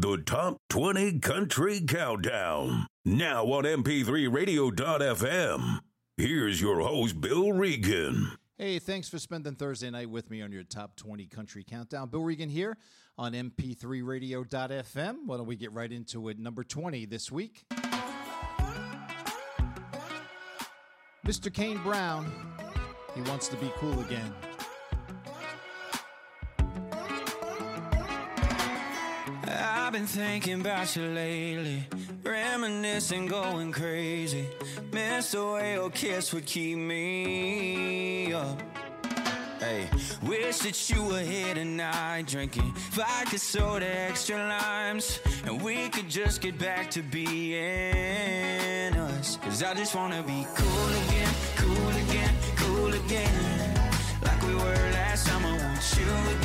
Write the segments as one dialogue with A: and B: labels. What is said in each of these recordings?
A: The Top 20 Country Countdown. Now on MP3Radio.fm. Here's your host, Bill Regan.
B: Hey, thanks for spending Thursday night with me on your Top 20 Country Countdown. Bill Regan here on MP3Radio.fm. Why don't we get right into it? Number 20 this week. Mr. Kane Brown. He wants to be cool again.
C: I've been thinking about you lately, reminiscing, going crazy. Miss the way your kiss would keep me up. Hey, wish that you were here tonight drinking vodka soda, extra limes, and we could just get back to being us. Cause I just wanna be cool again, cool again, cool again. Like we were last summer, want you again,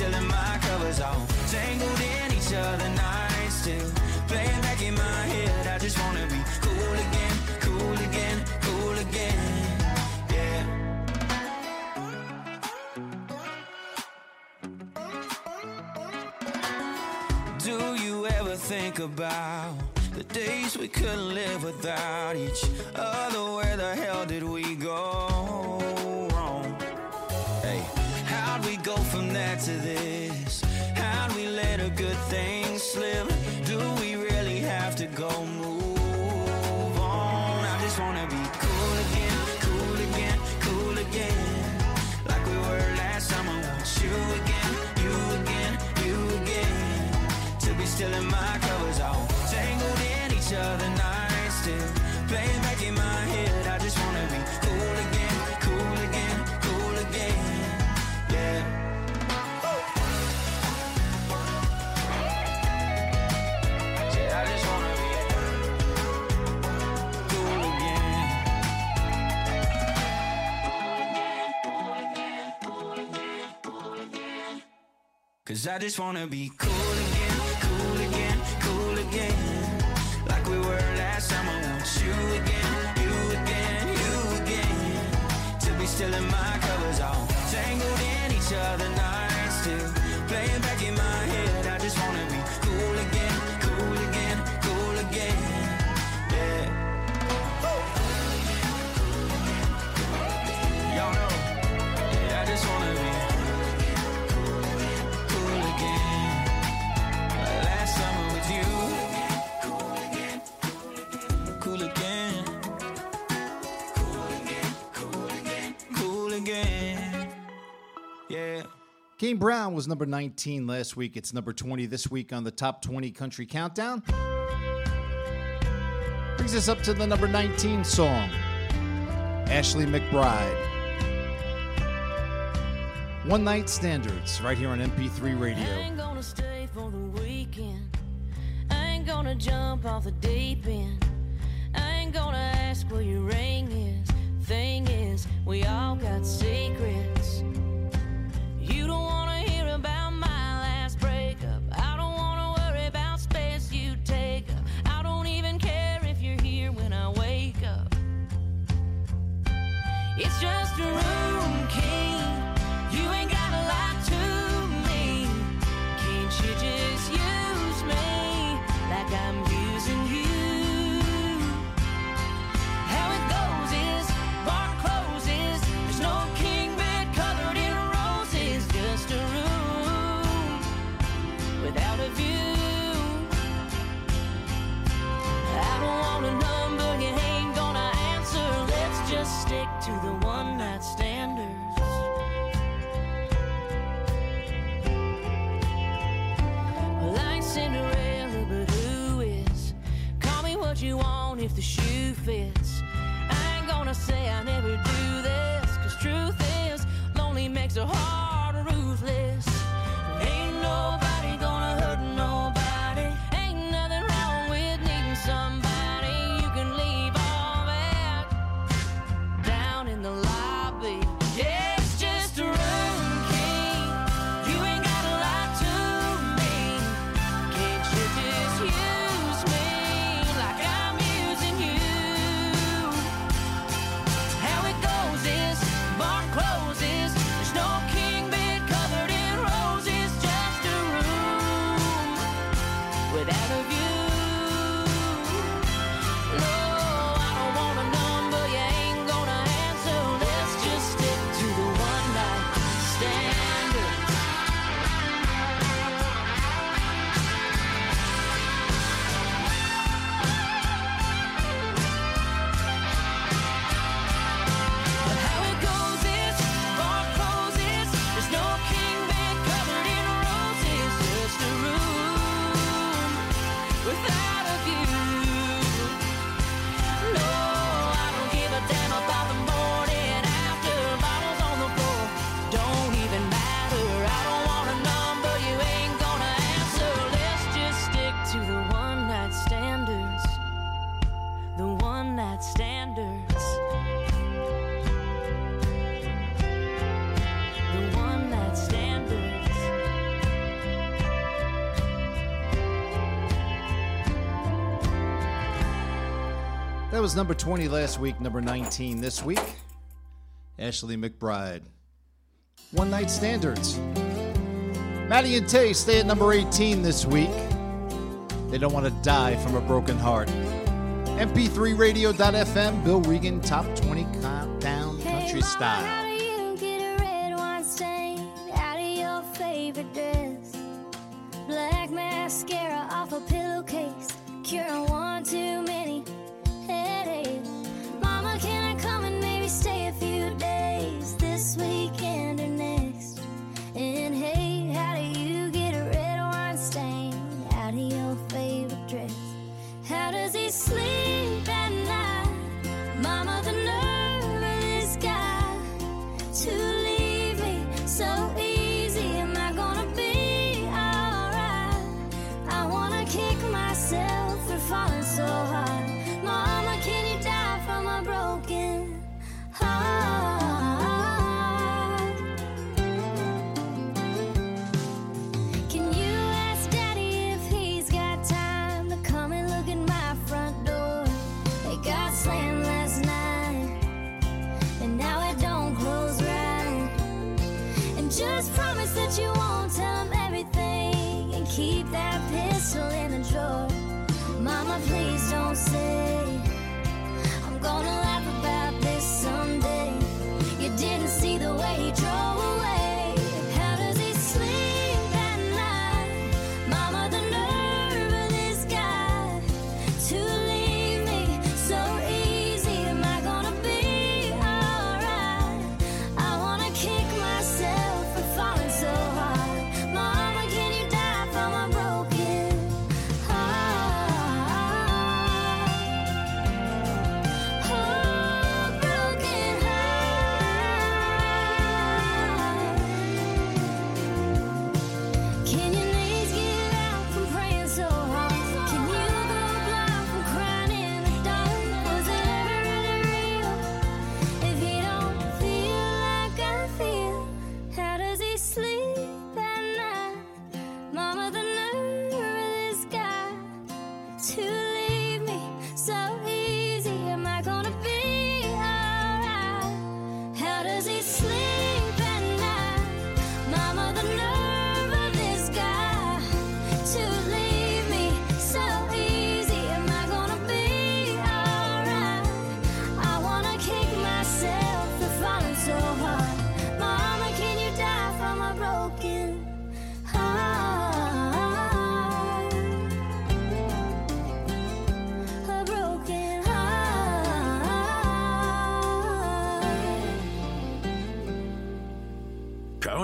C: In my covers, all tangled in each other nights still. Playing back in my head, I just wanna be cool again, cool again, cool again. Yeah. Do you ever think about the days we couldn't live without each other? Where the hell did we go that to this? How'd we let a good thing slip? Do we really have to go Cause I just wanna be cool again, cool again, cool again. Like we were last summer, want you again, you again, you again. To be still in my
B: Kane Brown was number 19 last week. It's number 20 this week on the Top 20 Country Countdown. Brings us up to the number 19 song Ashley McBryde. One Night Standards, right here on MP3
D: I
B: Radio.
D: ain't gonna stay for the weekend. I ain't gonna jump off the deep end. I ain't gonna ask where your ring is. Thing is, we all got secrets. You don't wanna It's just a room key. If the shoe fits. I ain't gonna say I never do this, cause truth is, lonely makes a heart
E: was number 20 last week, number 19 this week. Ashley McBryde. One Night Standards. Maddie and Tae stay at number 18 this week. They don't want to die from a broken heart. MP3Radio.fm, Bill Regan, Top 20 Countdown Country Style.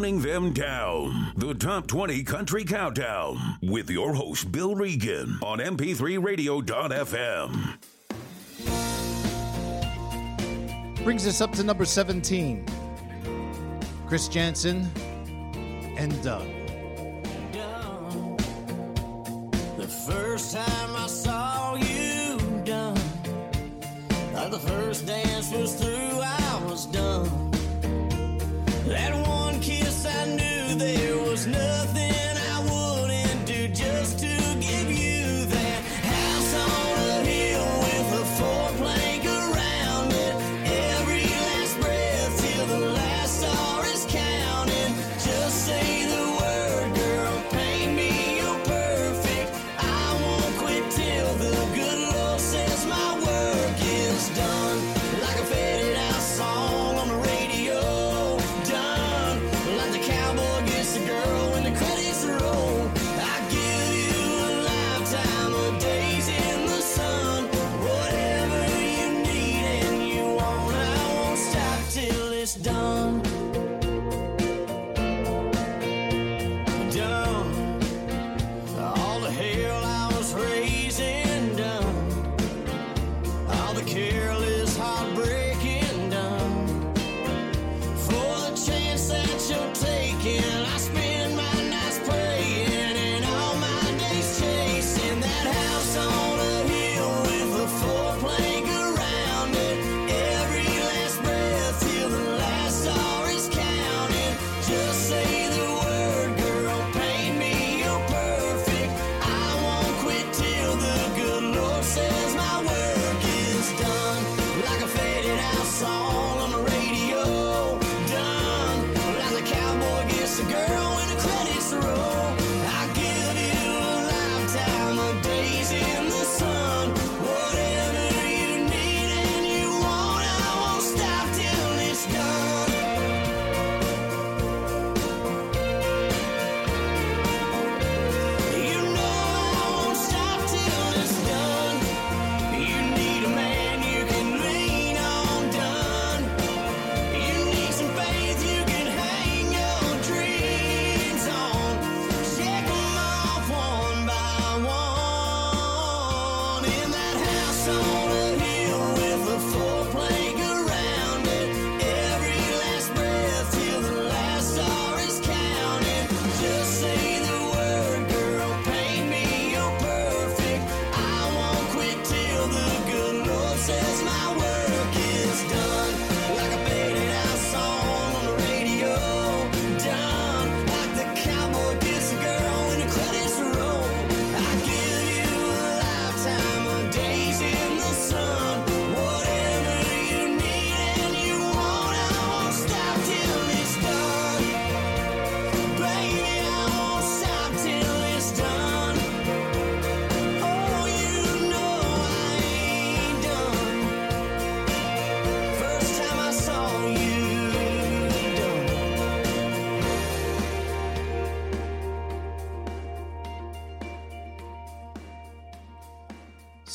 A: Counting Them Down, the top 20 country countdown, with your host, Bill Regan, on mp3radio.fm.
E: Brings us up to number 17 Chris Janson and
F: Done.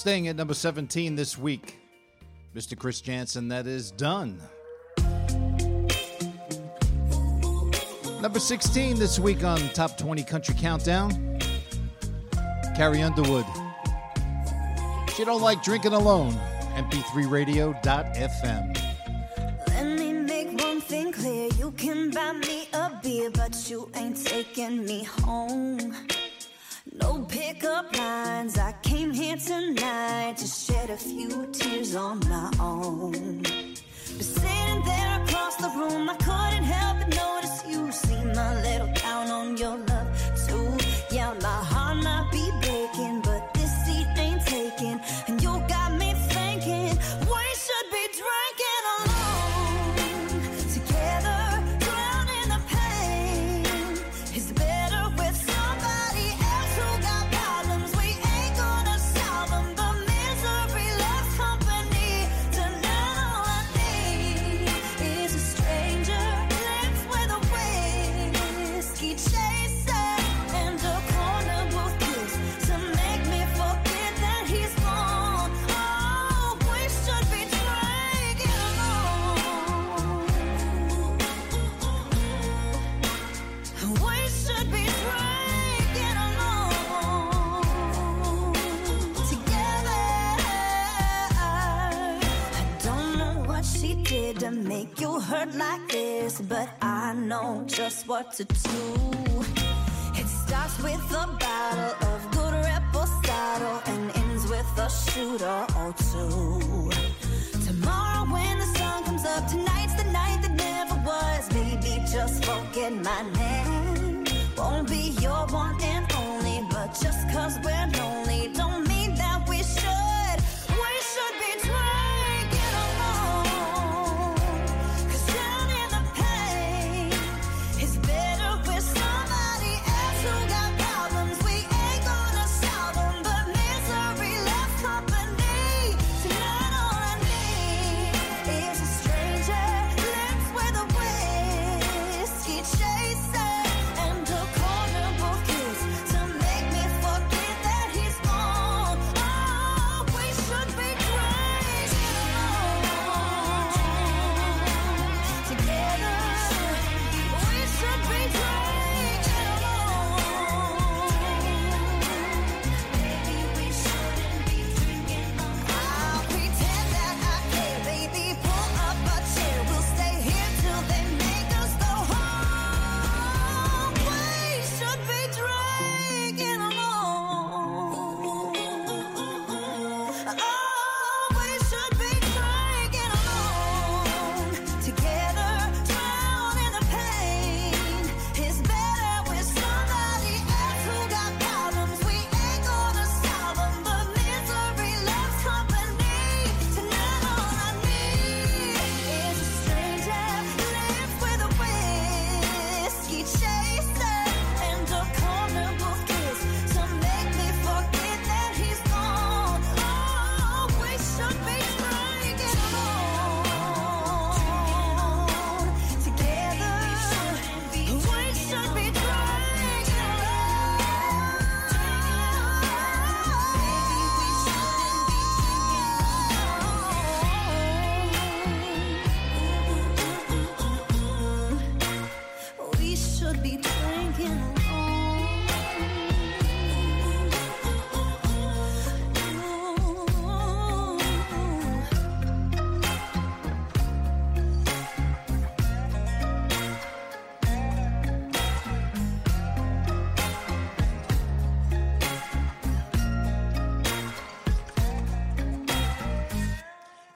B: Staying at number 17 this week, Mr. Chris Janson, that is done. Number 16 this week on Top 20 Country Countdown, Carrie Underwood. She don't like drinking alone. MP3Radio.fm.
G: what to do. It starts with a battle of good rep or saddle, and ends with a shooter or two. Tomorrow when the sun comes up, tonight's the night that never was. Maybe just forget my name. Won't be your one and only, but just cause we're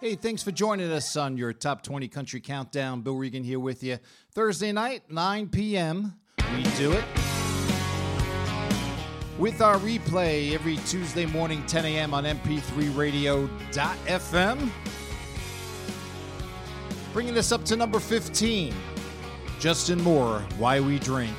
B: Hey, thanks for joining us on your Top 20 Country Countdown. Bill Regan here with you. Thursday night, 9 p.m., we do it. With our replay every Tuesday morning, 10 a.m. on mp3radio.fm. Bringing us up to number 15 Justin Moore, Why We Drink.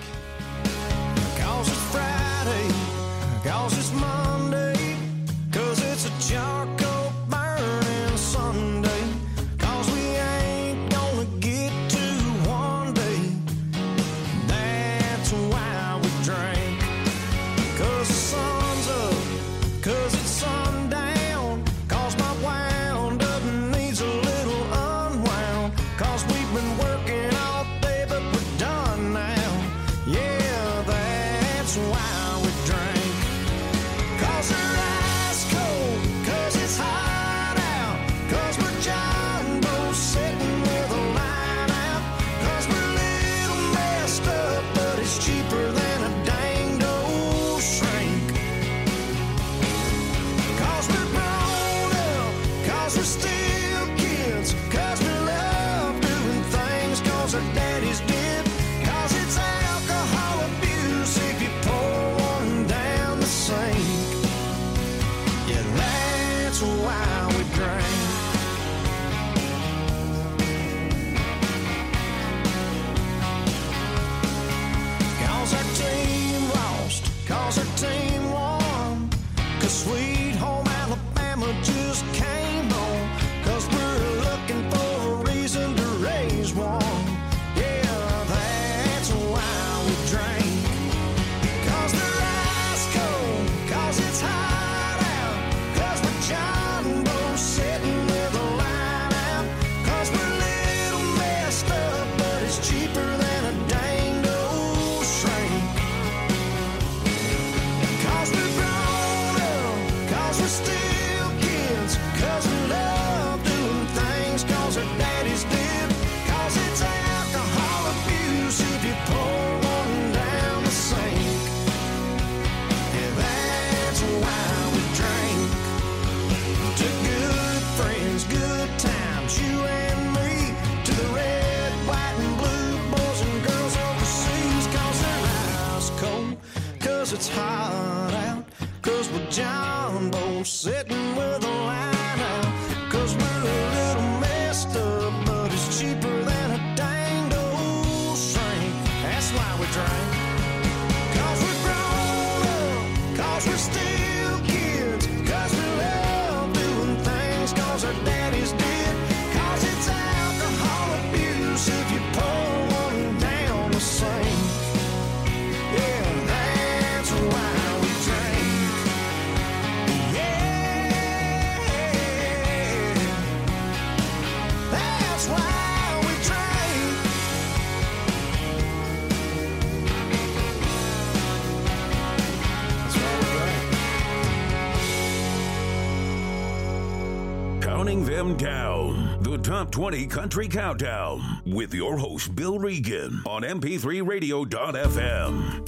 A: Counting them down. The Top 20 Country Countdown. With your host, Bill Regan on MP3Radio.fm.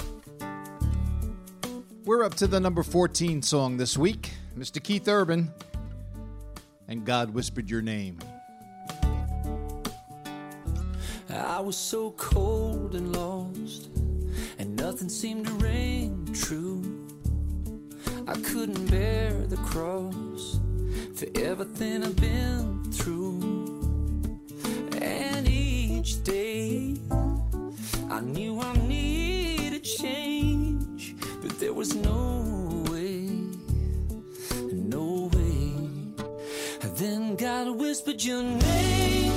B: We're up to the number 14 song this week. Mr. Keith Urban and God Whispered Your Name.
D: I was so cold and lost, and nothing seemed to ring true. I couldn't bear the cross for everything I've been through. And each day I knew I needed change, but there was no way, no way. Then God whispered your name,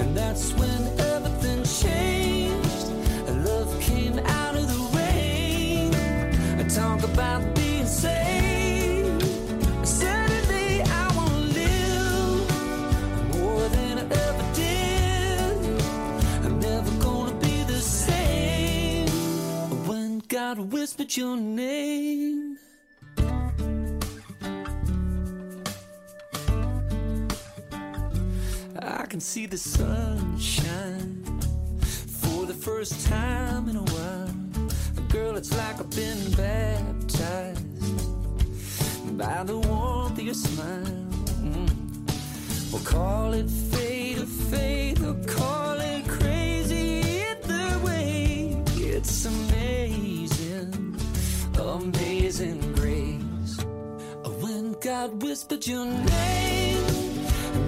D: and that's when everything changed. Love came out of the rain. I talk about being saved. Whispered your name. I can see the sunshine for the first time in a while. Girl, it's like I've been baptized by the warmth of your smile. Mm. We'll call it fate or faith, or call it crazy. Either way, it's amazing, amazing grace. Oh, when God whispered your name,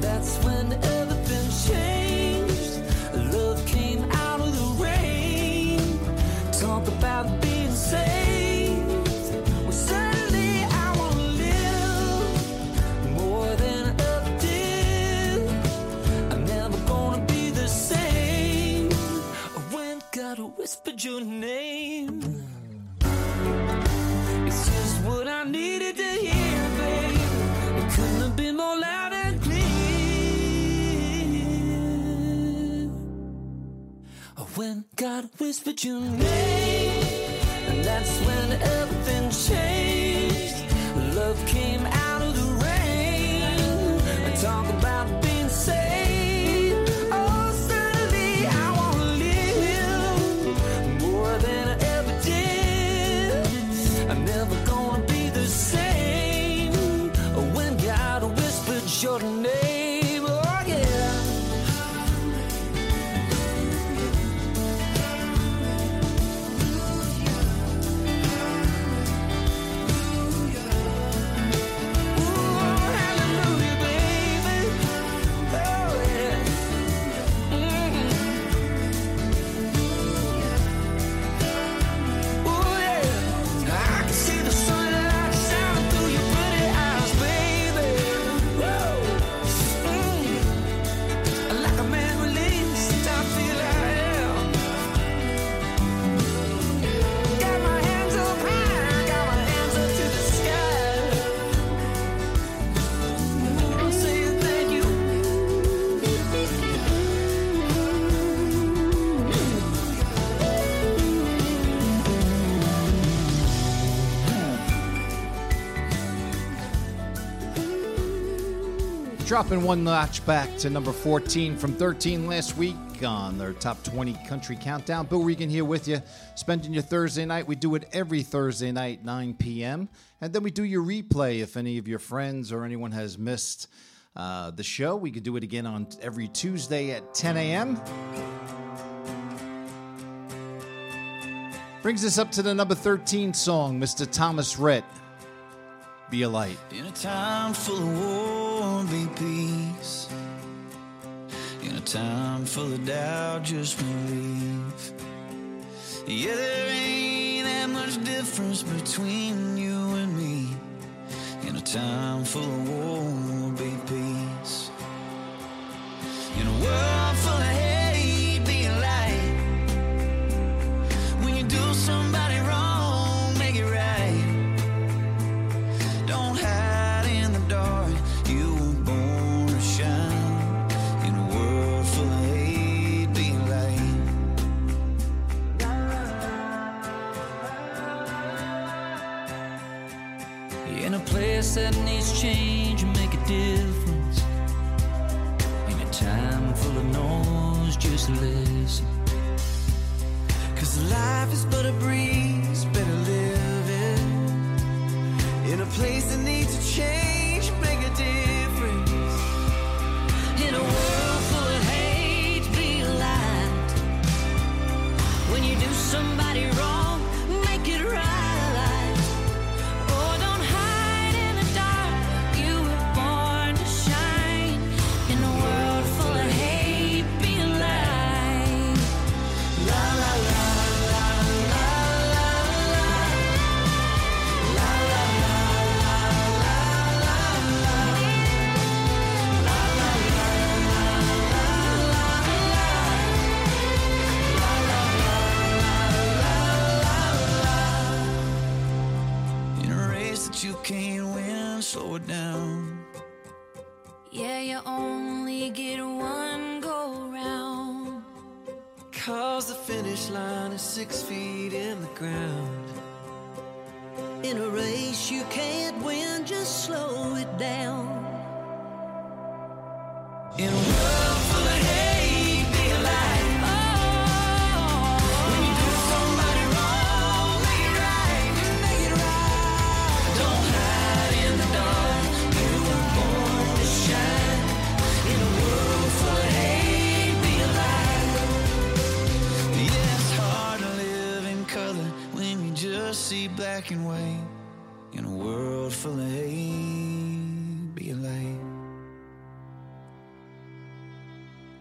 D: that's when everything changed. Love came out of the rain. Talk about being saved. Suddenly I want to live more than I did. I'm never gonna be the same oh, when God whispered your name. Whispered your name, And that's when everything changed. Love came
B: Dropping one notch back to number 14 from 13 last week on their top 20 country countdown. Bill Regan here with you, spending your Thursday night. We do it every Thursday night, 9 p.m. And then we do your replay if any of your friends or anyone has missed uh, the show. We could do it again on every Tuesday at 10 a.m. Brings us up to the number 13 song, Mr. Thomas Rhett. Be a light.
C: In a time full of war, be peace. In a time full of doubt, just believe. Yeah, there ain't that much difference between you and me. In a time full of war,
D: change and make a difference. In a time full of noise, just listen.
C: Cause life is but a breeze, and. In a world full of hate, be a.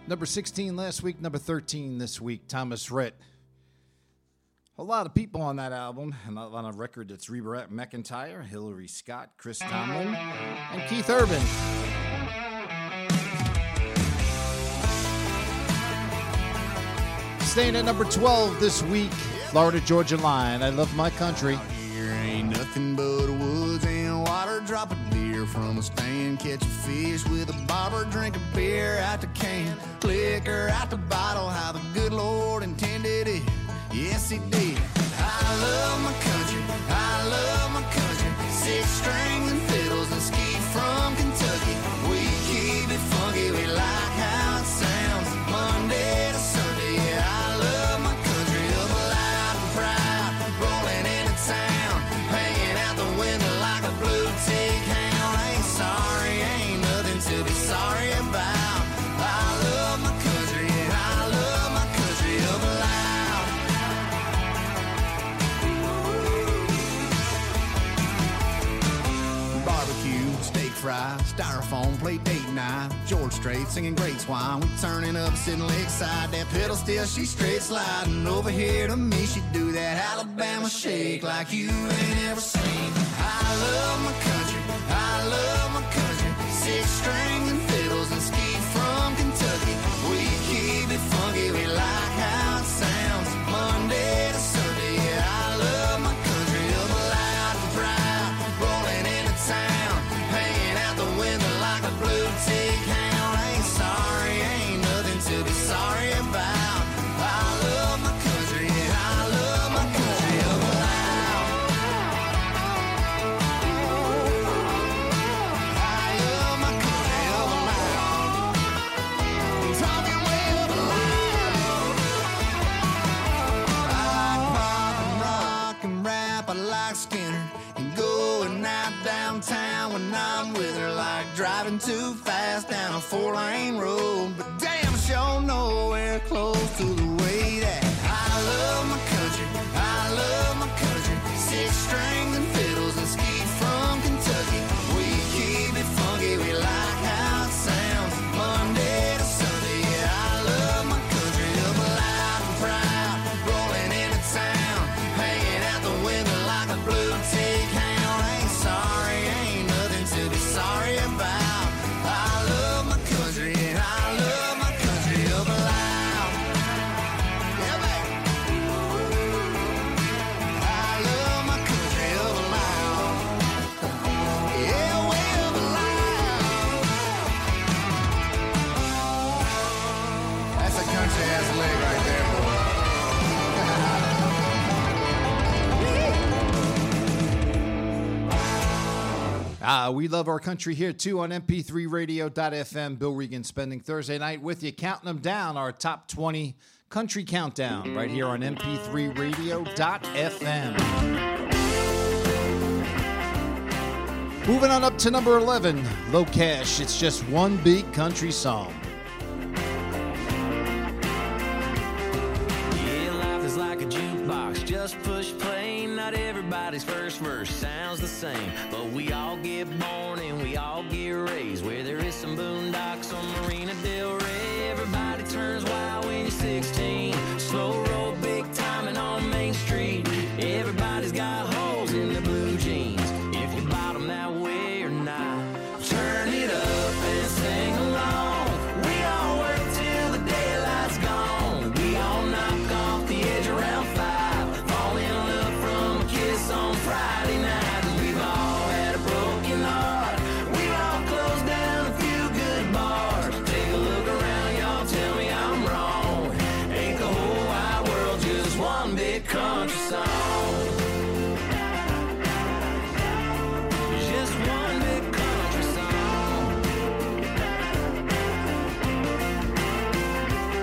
B: Number 16 last week, number 13 this week, Thomas Rhett. A lot of people on that album, and on a record that's Reba McEntire, Hillary Scott, Chris Tomlin, and Keith Urban. Staying at number 12 this week, Florida Georgia Line. I love my country
H: nothing but woods and water. Drop a deer from a stand, catch a fish with a bobber, drink a beer out the can, liquor out the bottle. How the good Lord intended it, yes, He did. I love my. fry, styrofoam plate eight nine. George Strait singing great swine. We turning up, sitting lakeside. That pedal still, she straight sliding over here to me. She do that Alabama shake like you ain't ever seen. I love my country. I love my country. Six strings. and driving too fast down a four lane road, but damn sure nowhere close to the Uh, we love
B: our country here too on mp3radio.fm. Bill Regan spending Thursday night with you, counting them down, our top 20 country countdown right here on mp3radio.fm. Moving on up to number 11, LoCash. It's just one big country song.
F: just push play. Not everybody's first verse sounds the same give. one big country song. Just one big country song.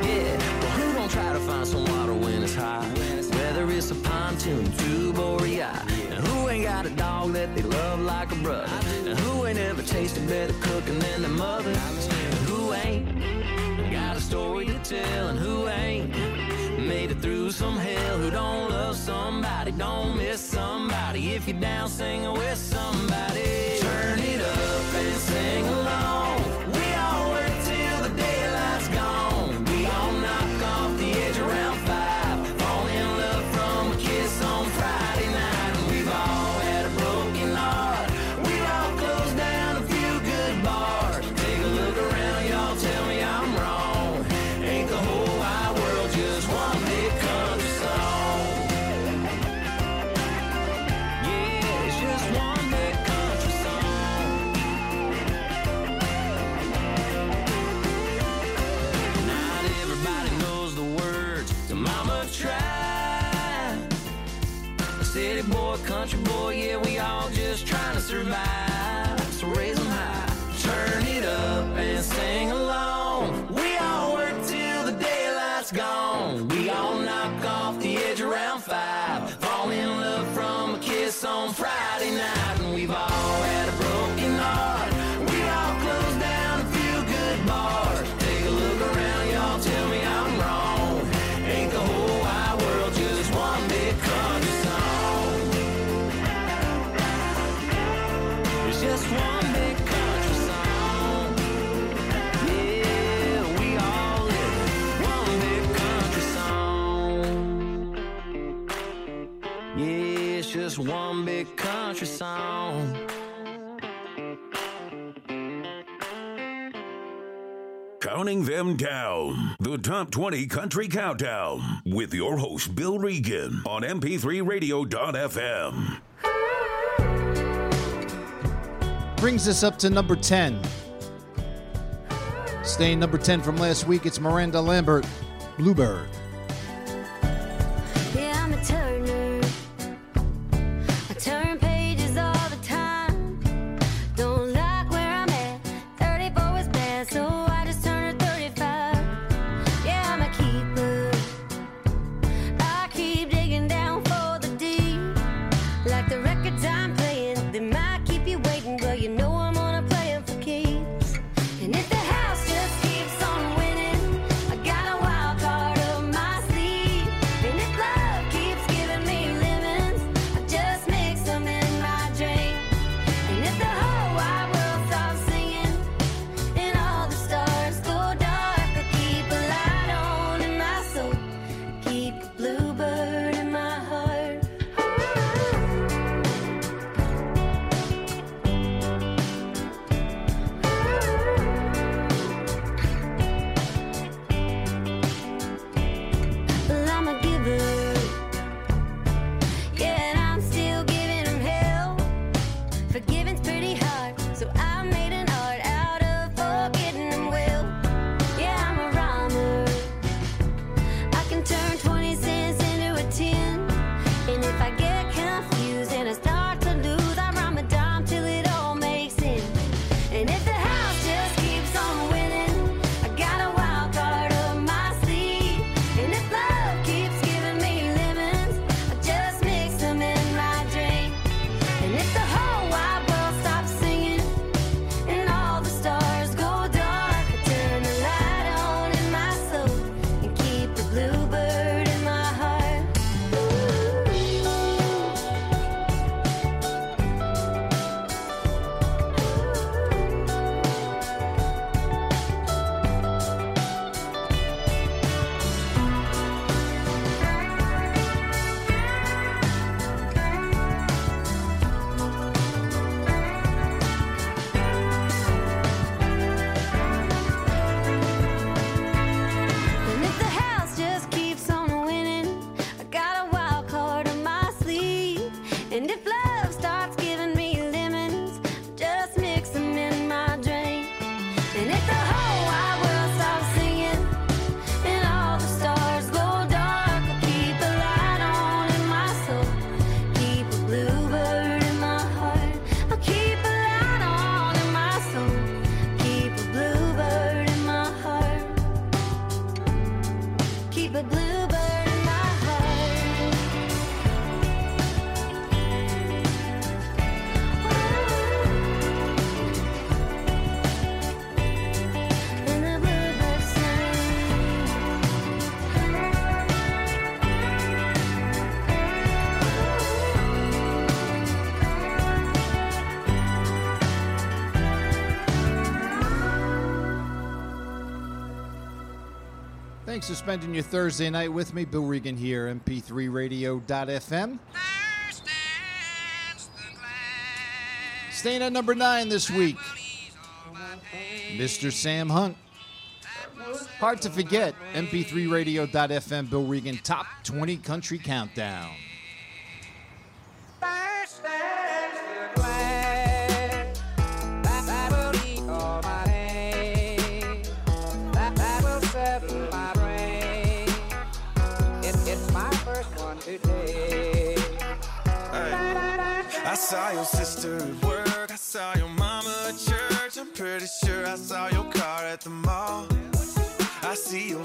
F: Yeah, well, who don't try to find some water when it's hot? Whether it's a pontoon, tube, or a yacht. Who ain't got a dog that they love like a brother? And who ain't ever tasted better cooking than their mother? And who ain't got a story to tell? don't miss somebody. If you're down, singing with somebody. one big country song.
A: Counting them down. The top 20 country countdown with your host Bill Regan on mp3radio.fm.
B: Brings us up to number 10. Staying number 10 from last week, it's Miranda Lambert,
E: Bluebird.
B: For spending your Thursday night with me. Bill Regan here, mp3radio.fm. Staying at number nine this week, Mr. Sam Hunt. Hard to forget, mp3radio.fm, Bill Regan, top 20 country countdown.
I: saw your sister at work. I saw your mama at church. I'm pretty sure I saw your car at the mall. I see your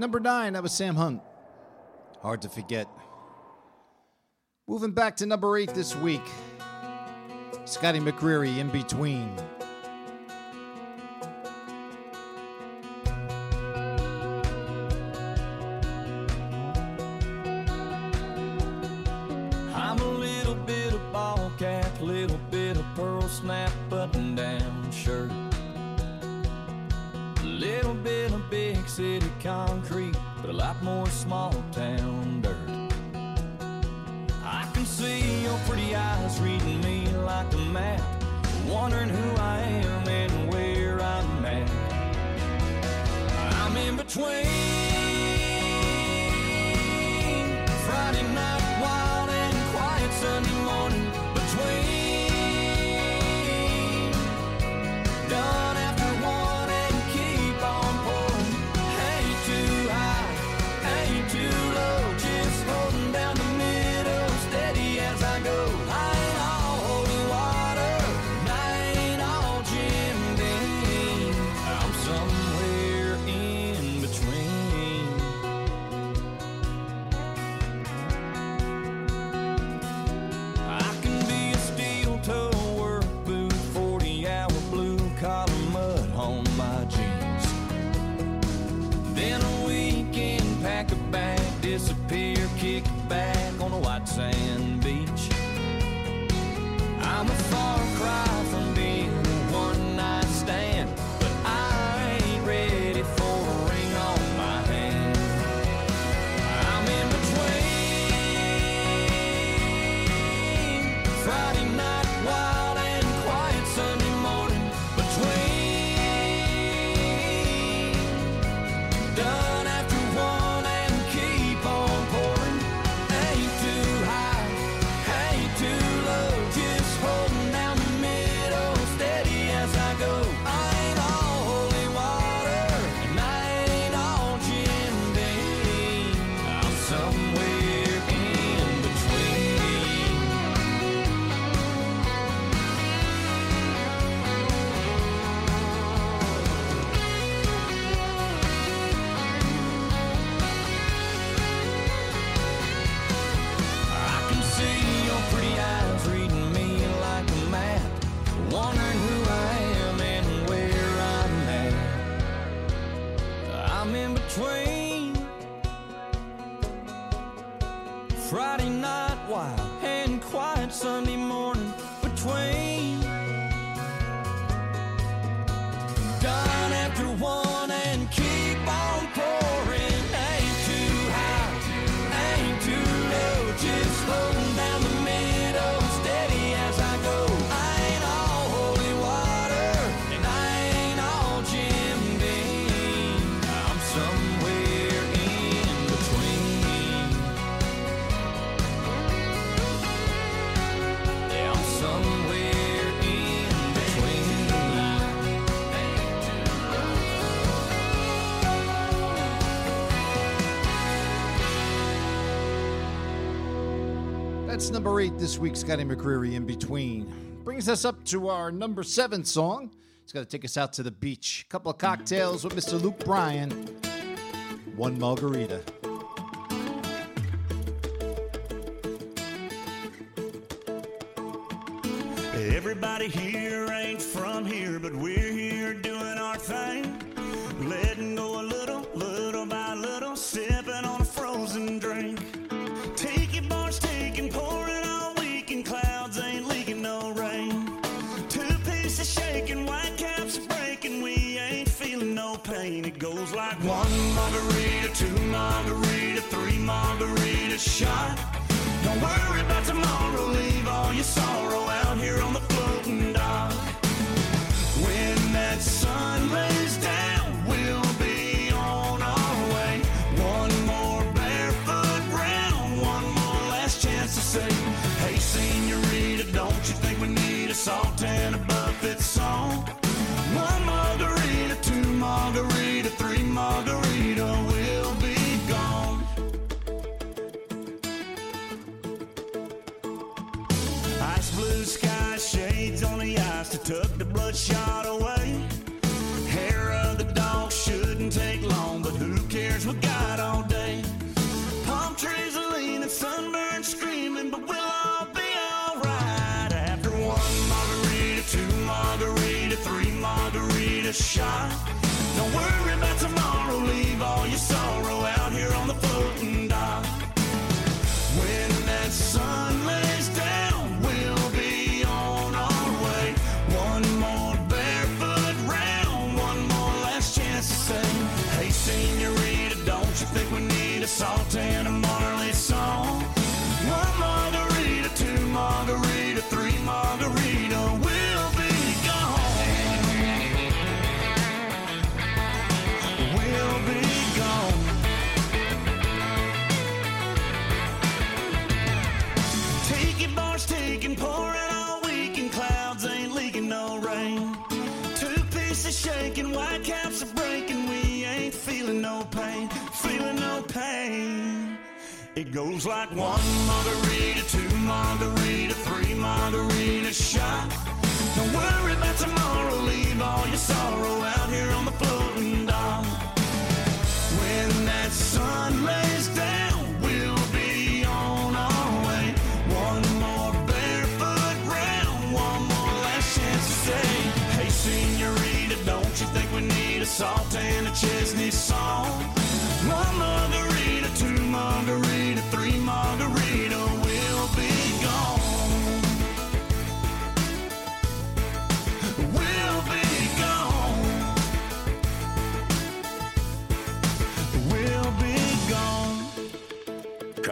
F: Number nine, that was Sam Hunt. Hard to forget. Moving back to number eight this week, Scotty McCreery in between.
B: Number eight this week, Scotty McCreery in between. Brings us up to our number seven song. It's going to take us out to the beach. A couple of cocktails with Mr. Luke Bryan, one margarita.
J: Everybody here ain't from here, but we're tomorrow, leave all your sorrow.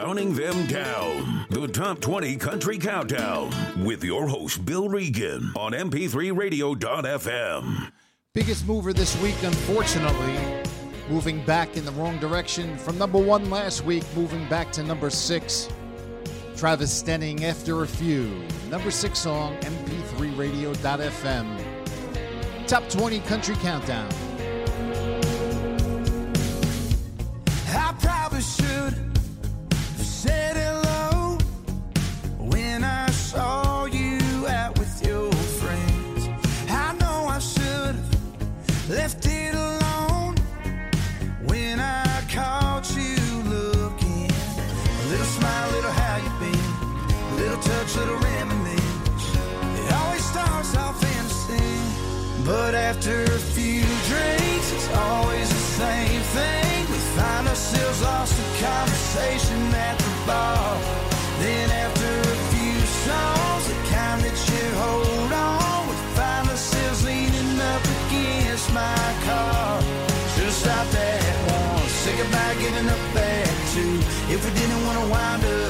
A: Counting Them Down, the Top 20 Country Countdown, with your host, Bill Regan, on mp3radio.fm.
B: Biggest mover this week, unfortunately, moving back in the wrong direction from number one last week, moving back to number six. Travis Denning after a few. Number six song, mp3radio.fm. Top 20 Country Countdown.
H: But after a few drinks, it's always the same thing. We find ourselves lost in conversation at the bar. Then after a few songs, the kind that you hold on, we find ourselves leaning up against my car. Should've stopped at one, think goodbye, getting up at two. If we didn't
I: wanna wind up.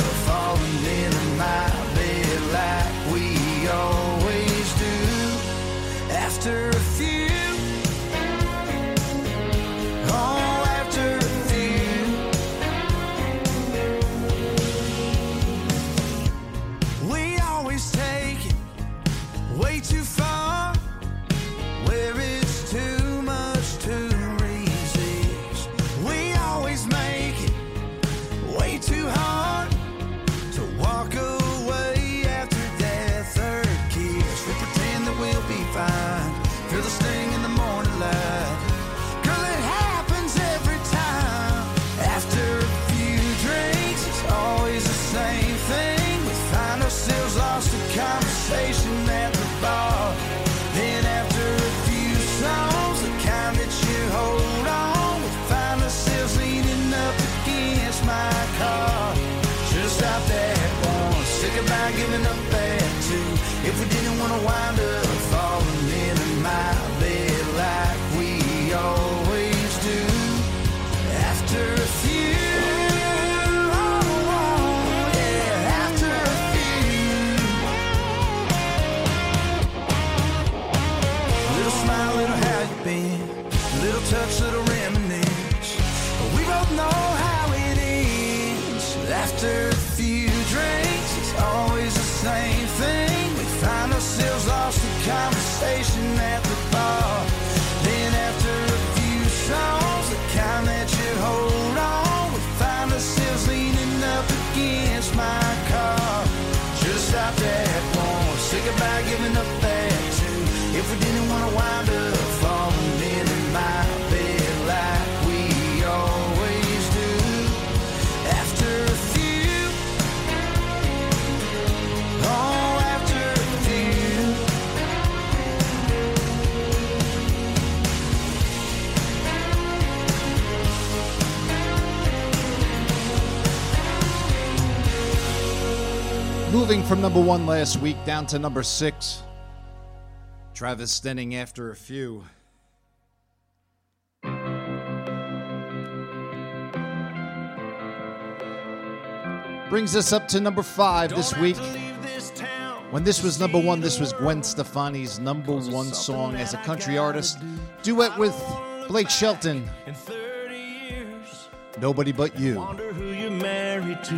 I: wine.
B: Moving from number one last week down to number six. Travis Denning after a few. Brings us up to number five this week. When this was number one, this was Gwen Stefani's number one song as a country artist, duet with Blake Shelton. Nobody but you
H: married to.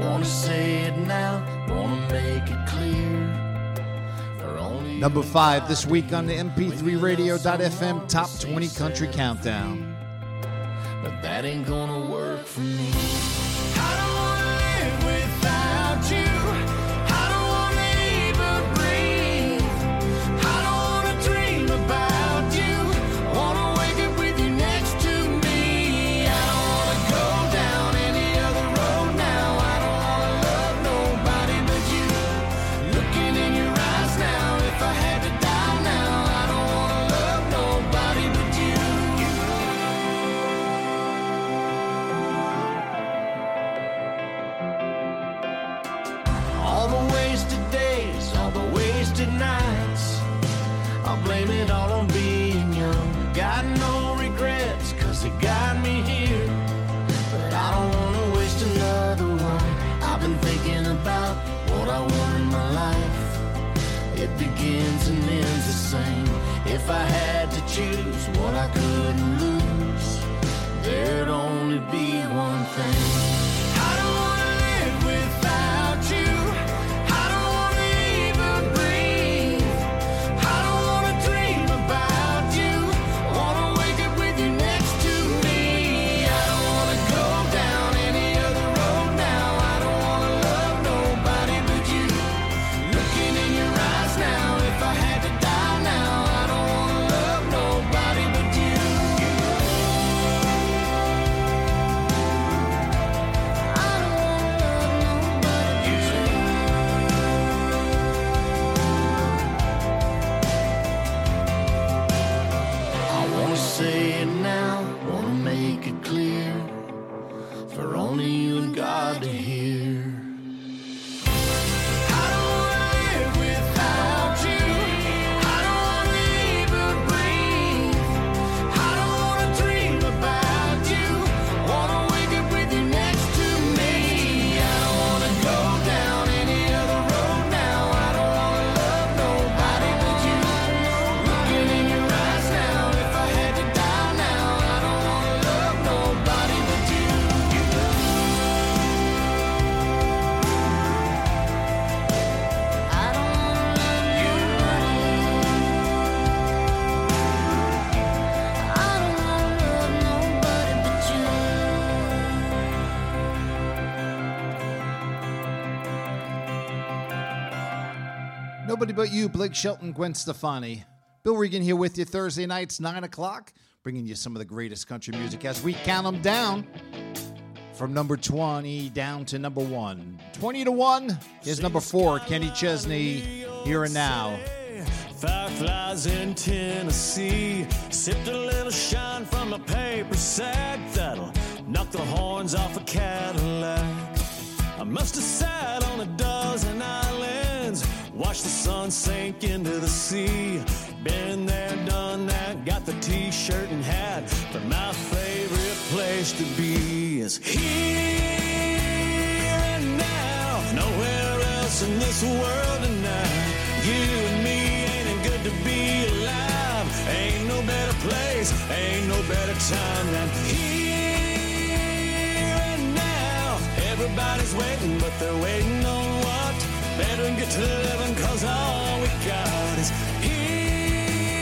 H: Wanna say it now, wanna make it clear.
B: Number five this week on the MP3Radio.fm Top 20 Country Countdown.
H: But that ain't gonna work for me.
I: Nobody but you,
B: Blake Shelton, Gwen Stefani. Bill Regan here with you Thursday nights, 9 o'clock, bringing you some of the greatest country music as we count them down from number 20 down to number 1. 20 to 1 is number 4, Kenny Chesney, Here and Now.
J: Fireflies in Tennessee. Sipped a little shine from a paper sack that'll knock the horns off a Cadillac. I must have sat on a dozen watched the sun sink into the sea. Been there, done that, got the t shirt and hat, but my favorite place to be is here and now. Nowhere else in this world tonight. You and me ain't it good to be alive. Ain't no better place, ain't no better time than here and now. Everybody's waiting, but they're waiting get to living, cause all we got is here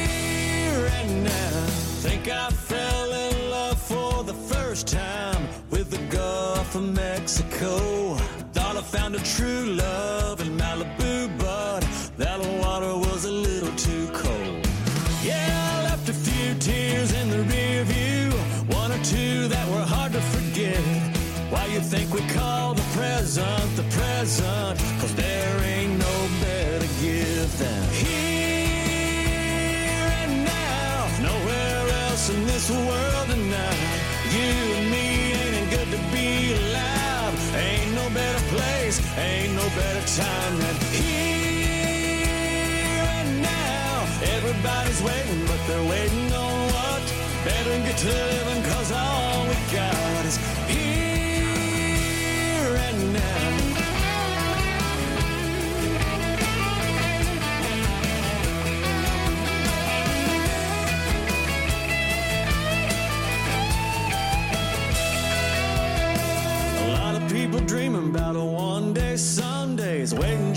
J: and now. Think I fell in love for the first time with the Gulf of Mexico. Thought I found a true love in Malibu, but that water was a little too cold. Yeah, I left a few tears in the rear view, one or two that were hard to forget. Why you think we call the present the present? Cause there ain't no better time than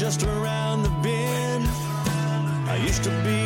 J: just around the bend. I used to be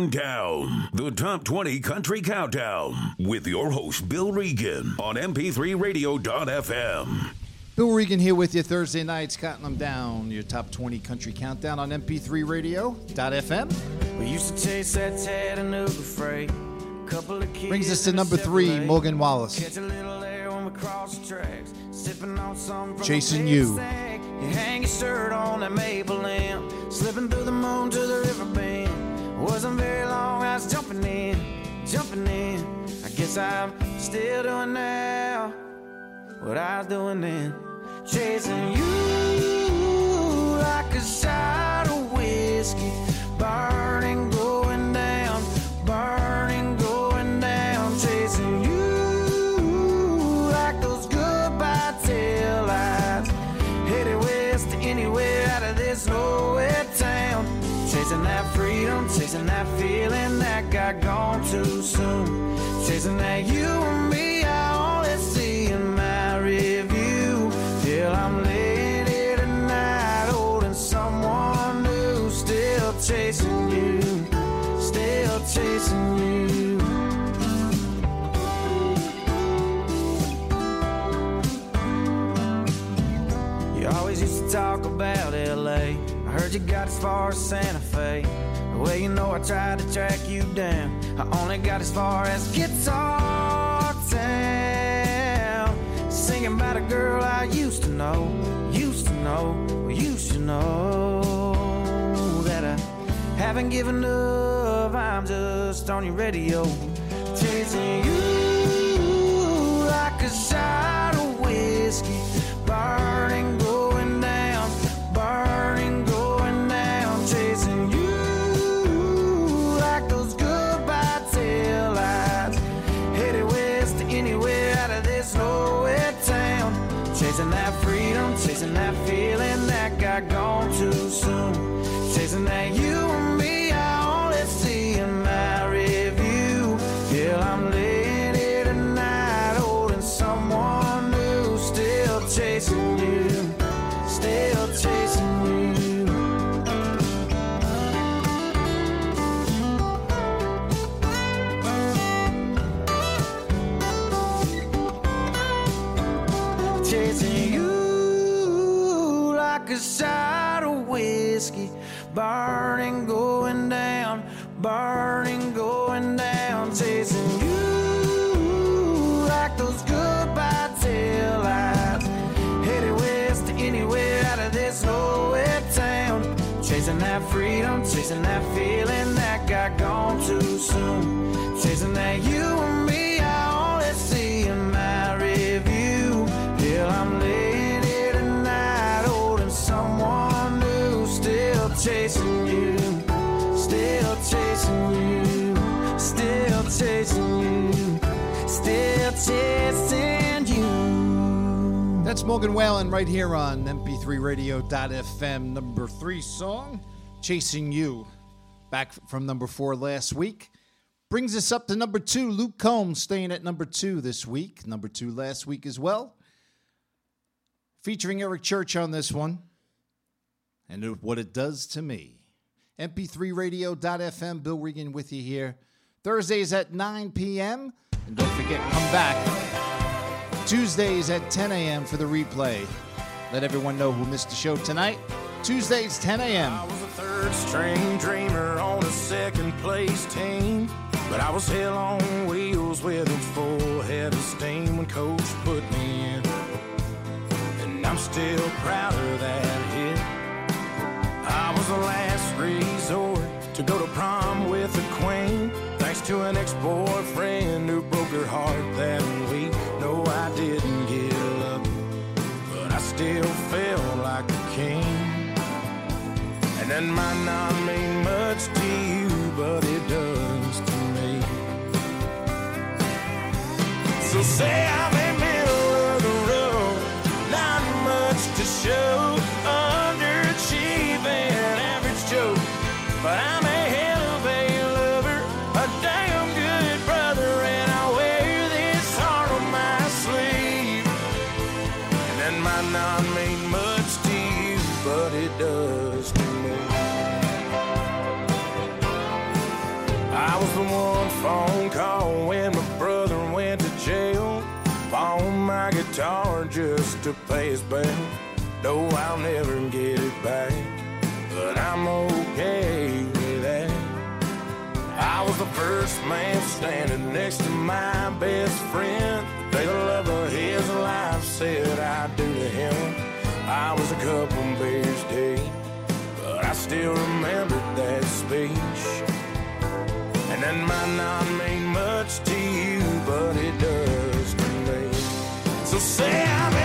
A: Counting them down. The Top 20 Country Countdown with your host, Bill Regan on MP3Radio.fm.
B: Bill Regan here with you Thursday nights, counting them down. Your top 20 country countdown on MP3Radio.fm.
I: We used to chase that Chattanooga freight. Couple of kids
B: Brings us to number three, Morgan Wallen.
I: Catch a little air when we cross the tracks. Sipping on something from
B: Chasing You.
I: sack. You hang your shirt on that maple limb. Slipping through the moon to the river bend. Wasn't very long, I was jumping in, jumping in. I guess I'm still doing now what I was doing then. Chasing you like a shot of whiskey. You got as far as Santa Fe. Well, you know I tried to track you down. I only got as far as Guitar Town. Singing about a girl I used to know, used to know, used to know that I haven't given up. I'm just on your radio, chasing you like a shot of whiskey,
B: Morgan Wallen right here on MP3Radio.fm, number three song, Chasing You. Back from number four last week. Brings us up to number two. Luke Combs staying at number two this week. Number two last week as well. Featuring Eric Church on this one. And what it does to me. MP3Radio.fm. Bill Regan with you here. Thursdays at 9 p.m. And don't forget, come back Tuesdays at 10 a.m. for the replay. Let everyone know who missed the show tonight. Tuesdays, 10 a.m.
K: I was a third string dreamer on a second place team. But I was hell on wheels with a full head of steam when coach put me in. And I'm still proud of that hit. I was the last resort to go to prom with a queen. Thanks to an ex boyfriend who broke her heart that week. Didn't give up, but I still felt like a king. And that might not mean much to you, but it does to me. So say I'm pay. No, I'll never get it back, but I'm okay with that. I was the first man standing next to my best friend. The day the love of his life said I do to him. I was a couple beers deep, but I still remember that speech. And that might not mean much to you, but it does to me. So say I'm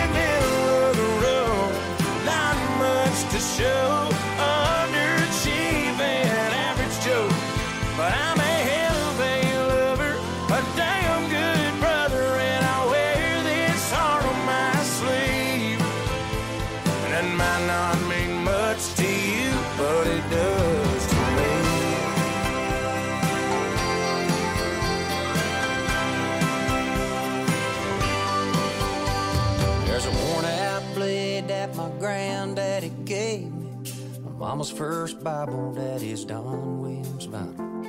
F: mama's first Bible, daddy's Don Williams Bible.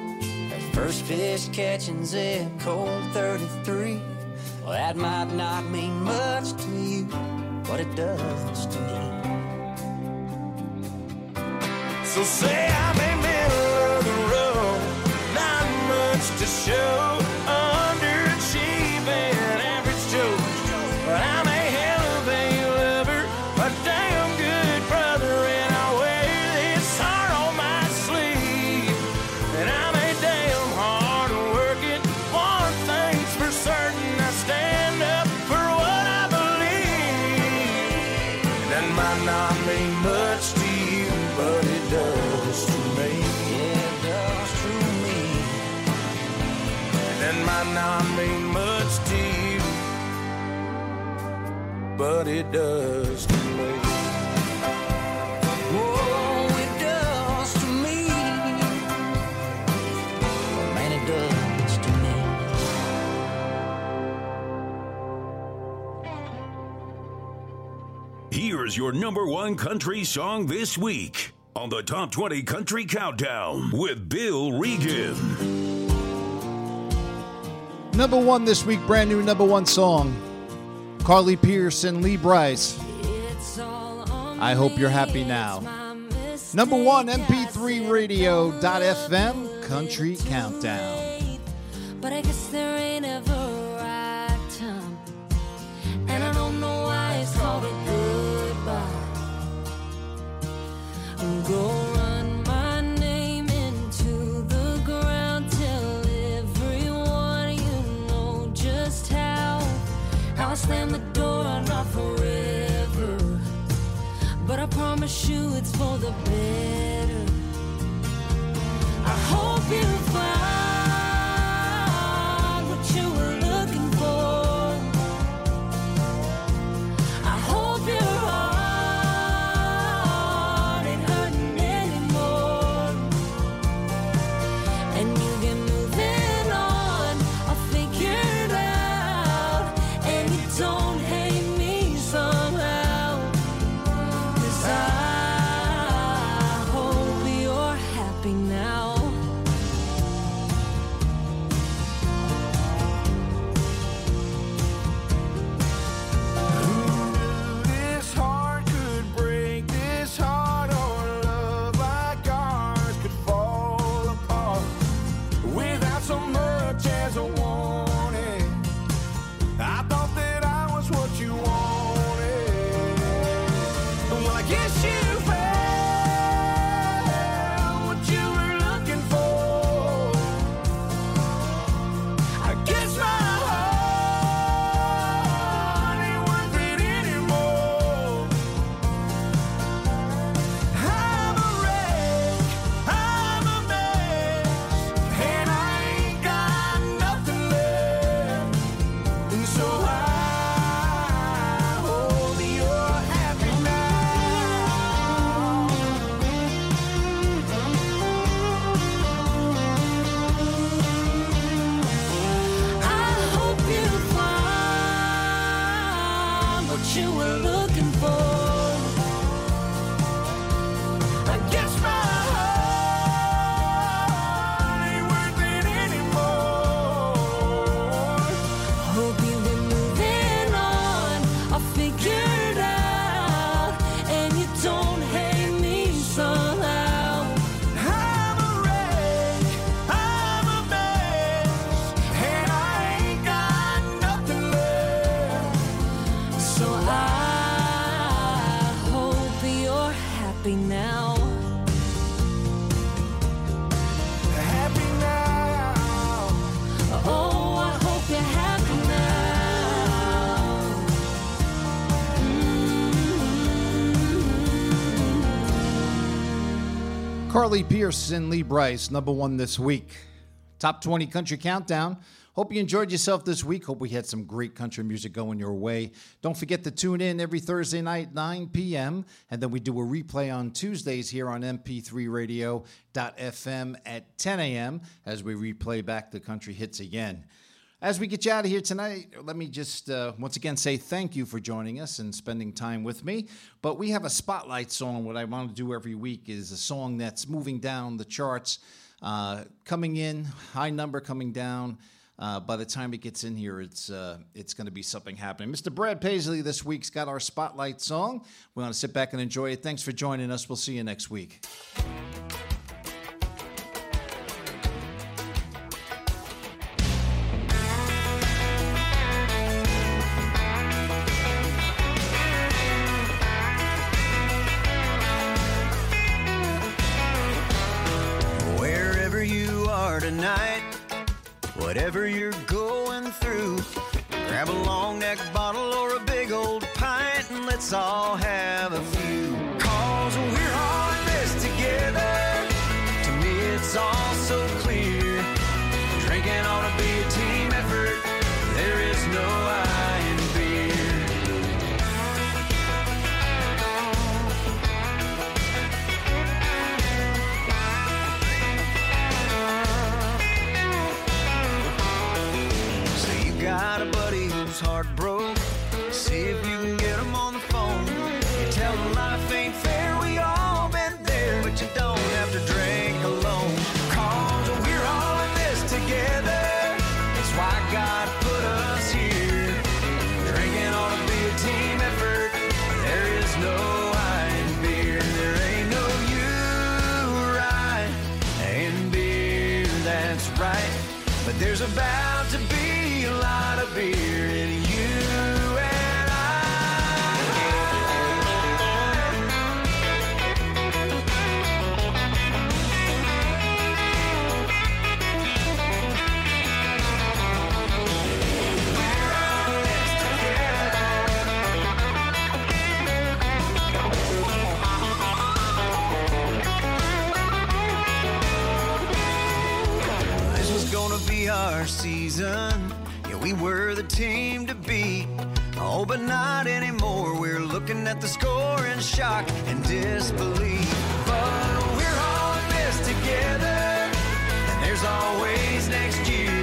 F: That first fish catching Zebco 33. Well, that might not mean much to you, but it does to me.
K: So say I'm
A: Here's your number one country song this week on the Top 20 Country Countdown with Bill Regan.
B: Number one this week, brand new number one song. Carly Pearce and Lee Brice. I hope you're happy now. Number one, MP3 Radio.fm Country Countdown.
D: But I guess there ain't slam the door, on not forever. But I promise you it's for the better.
B: Carly Pearce and Lee Brice, number one this week. Top 20 Country Countdown. Hope you enjoyed yourself this week. Hope we had some great country music going your way. Don't forget to tune in every Thursday night, 9 p.m. And then we do a replay on Tuesdays here on mp3radio.fm at 10 a.m. as we replay back the country hits again. As we get you out of here tonight, let me just uh, once again say thank you for joining us and spending time with me. But we have a spotlight song. What I want to do every week is a song that's moving down the charts, uh, coming in, high number coming down. Uh, by the time it gets in here, it's uh, it's going to be something happening. Mr. Brad Paisley this week's got our spotlight song. We want to sit back and enjoy it. Thanks for joining us. We'll see you next week.
F: Whatever you're going through, grab a long neck bottle or a big old pint and let's all have a few. But there's about to be a lot of beer in you. Our season. Yeah, we were the team to beat. Oh, but not anymore. We're looking at the score in shock and disbelief. But we're all in this together. And there's always next year.